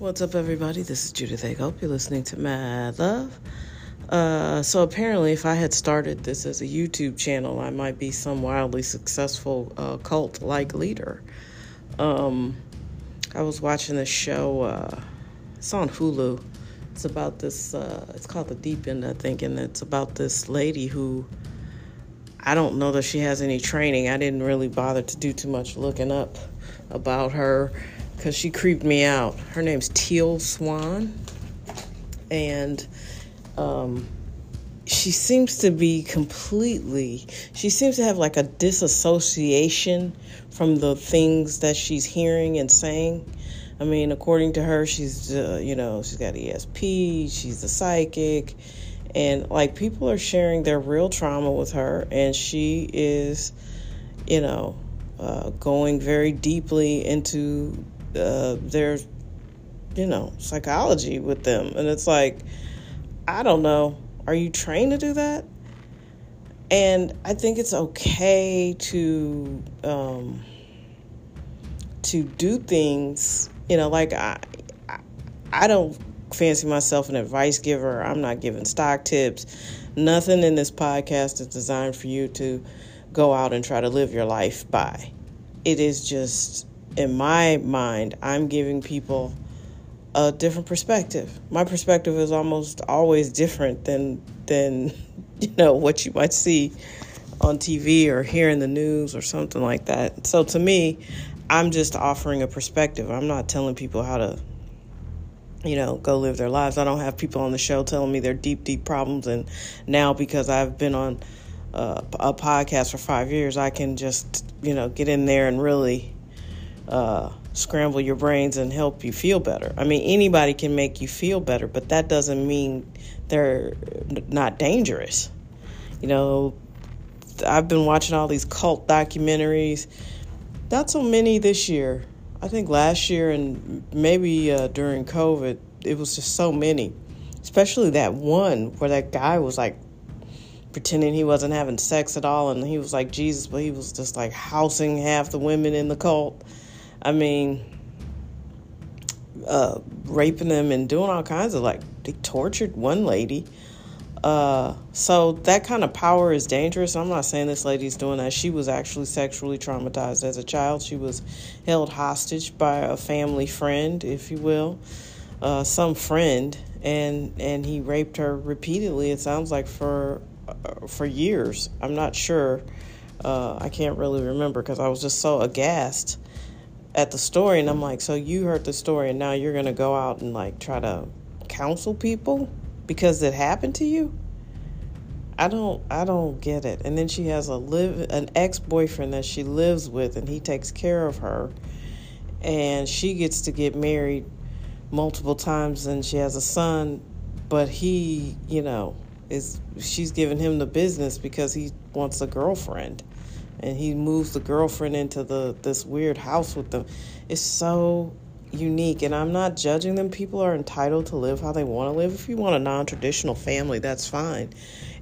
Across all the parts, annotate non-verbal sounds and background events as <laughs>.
What's up, everybody? This is Judith A. Hope you're listening to Mad Love. Uh, so apparently, if I had started this as a YouTube channel, I might be some wildly successful uh, cult-like leader. Um, I was watching this show. Uh, it's on Hulu. It's about this. Uh, it's called The Deep End, I think, and it's about this lady who. I don't know that she has any training. I didn't really bother to do too much looking up about her because she creeped me out. Her name's Teal Swan, and um, she seems to be completely. She seems to have like a disassociation from the things that she's hearing and saying. I mean, according to her, she's uh, you know she's got ESP. She's a psychic and like people are sharing their real trauma with her and she is you know uh, going very deeply into uh, their you know psychology with them and it's like i don't know are you trained to do that and i think it's okay to um, to do things you know like i, I don't fancy myself an advice giver. I'm not giving stock tips. Nothing in this podcast is designed for you to go out and try to live your life by. It is just, in my mind, I'm giving people a different perspective. My perspective is almost always different than than <laughs> you know what you might see on TV or hear in the news or something like that. So to me, I'm just offering a perspective. I'm not telling people how to you know, go live their lives. I don't have people on the show telling me their deep, deep problems. And now, because I've been on uh, a podcast for five years, I can just, you know, get in there and really uh, scramble your brains and help you feel better. I mean, anybody can make you feel better, but that doesn't mean they're not dangerous. You know, I've been watching all these cult documentaries. Not so many this year I think last year and maybe uh, during COVID, it was just so many, especially that one where that guy was like pretending he wasn't having sex at all and he was like Jesus, but he was just like housing half the women in the cult. I mean, uh, raping them and doing all kinds of like, they tortured one lady. Uh, so that kind of power is dangerous. I'm not saying this lady's doing that. She was actually sexually traumatized as a child. She was held hostage by a family friend, if you will, uh, some friend, and and he raped her repeatedly. It sounds like for uh, for years. I'm not sure. Uh, I can't really remember because I was just so aghast at the story, and I'm like, so you heard the story, and now you're gonna go out and like try to counsel people because it happened to you? I don't I don't get it. And then she has a live an ex-boyfriend that she lives with and he takes care of her. And she gets to get married multiple times and she has a son, but he, you know, is she's giving him the business because he wants a girlfriend. And he moves the girlfriend into the this weird house with them. It's so unique and I'm not judging them. People are entitled to live how they want to live. If you want a non traditional family, that's fine.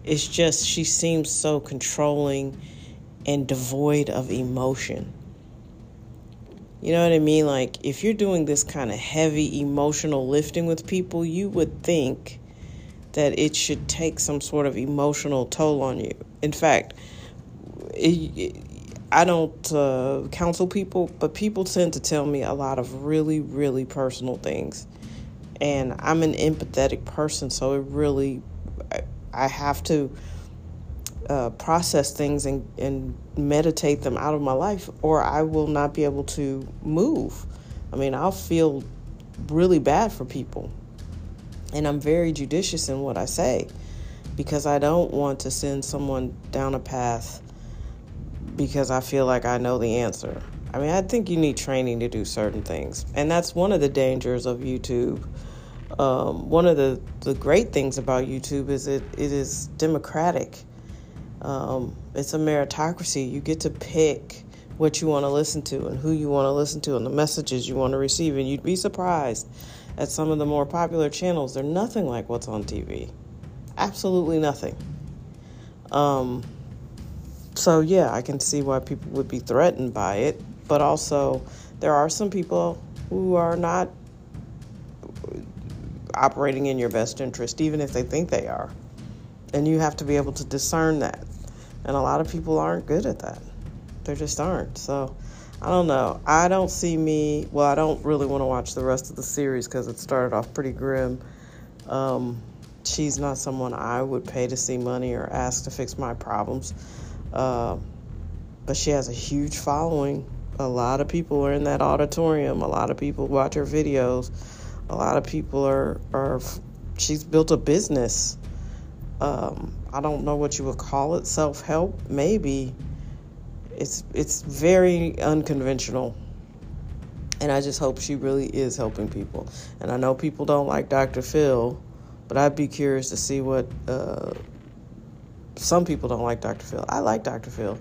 It's just she seems so controlling and devoid of emotion. You know what I mean? Like, if you're doing this kind of heavy emotional lifting with people, you would think that it should take some sort of emotional toll on you. In fact, it, I don't uh, counsel people, but people tend to tell me a lot of really, really personal things. And I'm an empathetic person, so it really, I have to uh, process things and, and meditate them out of my life, or I will not be able to move. I mean, I'll feel really bad for people. And I'm very judicious in what I say because I don't want to send someone down a path because I feel like I know the answer. I mean, I think you need training to do certain things. And that's one of the dangers of YouTube. Um, one of the, the great things about YouTube is it, it is democratic. Um, it's a meritocracy. You get to pick what you want to listen to and who you want to listen to and the messages you want to receive. And you'd be surprised at some of the more popular channels. They're nothing like what's on TV. Absolutely nothing. Um, so, yeah, I can see why people would be threatened by it. But also, there are some people who are not operating in your best interest, even if they think they are. And you have to be able to discern that. And a lot of people aren't good at that. They just aren't. So I don't know. I don't see me, well, I don't really want to watch the rest of the series because it started off pretty grim. Um, she's not someone I would pay to see money or ask to fix my problems. Uh, but she has a huge following. A lot of people are in that auditorium. A lot of people watch her videos. A lot of people are, are she's built a business. Um, I don't know what you would call it, self help, maybe. It's it's very unconventional. And I just hope she really is helping people. And I know people don't like Dr. Phil, but I'd be curious to see what uh, some people don't like Dr. Phil. I like Dr. Phil.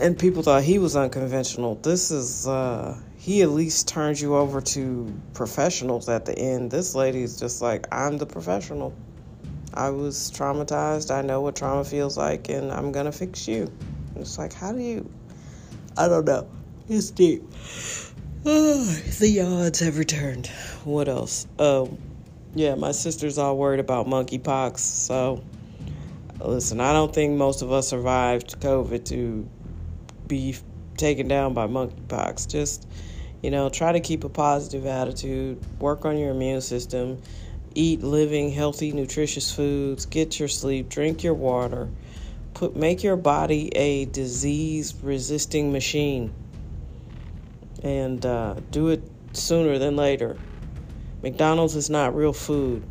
And people thought he was unconventional. This is, uh, he at least turns you over to professionals at the end. This lady is just like, I'm the professional. I was traumatized. I know what trauma feels like, and I'm going to fix you. And it's like, how do you? I don't know. It's deep. <sighs> The odds have returned. What else? Oh, yeah, my sister's all worried about monkeypox. So, listen, I don't think most of us survived COVID to be taken down by monkeypox. Just, you know, try to keep a positive attitude, work on your immune system, eat living, healthy, nutritious foods, get your sleep, drink your water, put make your body a disease resisting machine. And uh, do it sooner than later. McDonald's is not real food.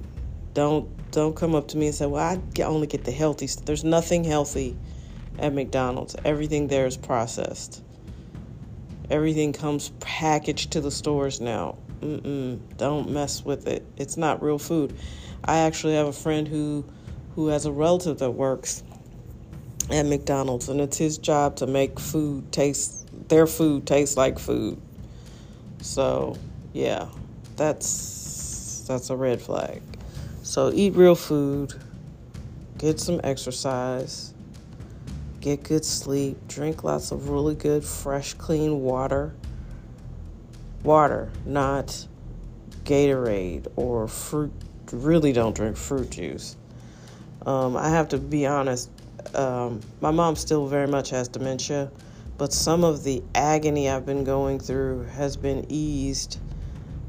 Don't don't come up to me and say, "Well, I only get the healthy." There's nothing healthy at McDonald's. Everything there is processed. Everything comes packaged to the stores now. Mm-mm, don't mess with it. It's not real food. I actually have a friend who who has a relative that works at McDonald's and it's his job to make food taste their food taste like food. So, yeah. That's that's a red flag. So eat real food. Get some exercise get good sleep, drink lots of really good, fresh, clean water. Water, not Gatorade or fruit. Really don't drink fruit juice. Um, I have to be honest, um, my mom still very much has dementia, but some of the agony I've been going through has been eased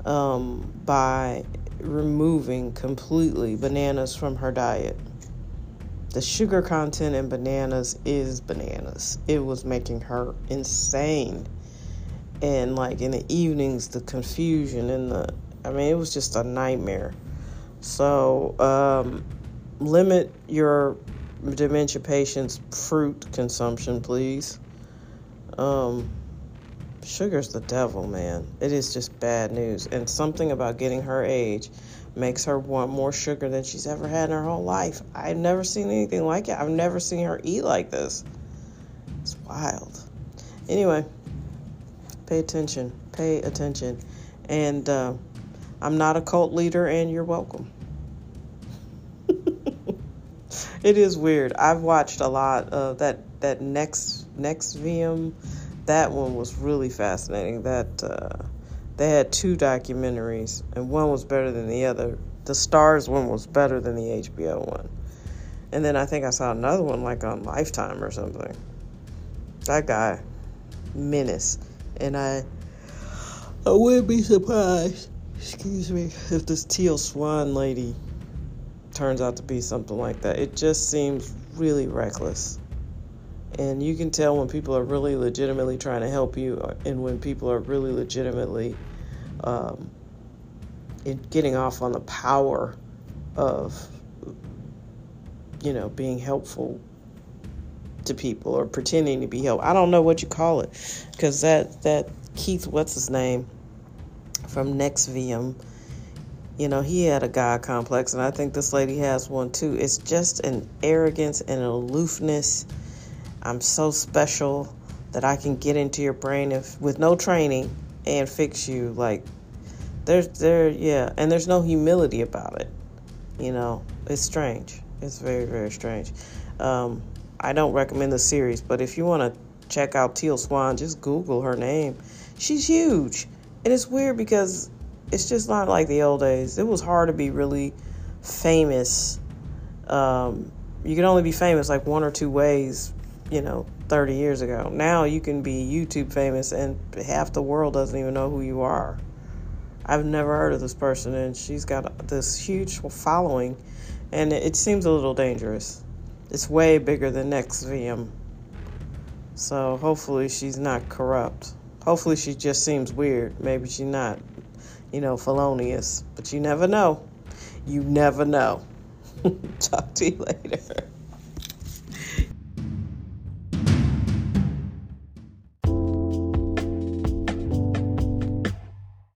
um, by removing completely bananas from her diet the sugar content in bananas is bananas. It was making her insane. And like in the evenings, the confusion and the, I mean, it was just a nightmare. So, um, limit your dementia patients' fruit consumption, please. Um, sugar's the devil, man. It is just bad news. And something about getting her age makes her want more sugar than she's ever had in her whole life. I've never seen anything like it. I've never seen her eat like this. It's wild. Anyway, pay attention. Pay attention. And uh, I'm not a cult leader, and you're welcome. <laughs> it is weird. I've watched a lot of that. That next NXIVM, that one was really fascinating. That. Uh, they had two documentaries, and one was better than the other. The Starz one was better than the HBO one. And then I think I saw another one like on Lifetime or something. That guy, menace. And I, I wouldn't be surprised, excuse me, if this Teal Swan lady turns out to be something like that. It just seems really reckless. And you can tell when people are really legitimately trying to help you uh, and when people are really legitimately um, getting off on the power of, you know, being helpful to people or pretending to be helpful. I don't know what you call it because that, that Keith, what's his name, from NXIVM, you know, he had a God complex, and I think this lady has one too. It's just an arrogance and an aloofness I'm so special that I can get into your brain if with no training and fix you. Like there's there yeah, and there's no humility about it. You know, it's strange. It's very very strange. Um, I don't recommend the series, but if you want to check out Teal Swan, just Google her name. She's huge, and it's weird because it's just not like the old days. It was hard to be really famous. Um, you could only be famous like one or two ways, you know, 30 years ago. Now you can be YouTube famous and half the world doesn't even know who you are. I've never heard of this person and she's got this huge following and it seems a little dangerous. It's way bigger than NXIVM. So hopefully she's not corrupt. Hopefully she just seems weird. Maybe she's not, you know, felonious. But you never know. You never know. <laughs> Talk to you later.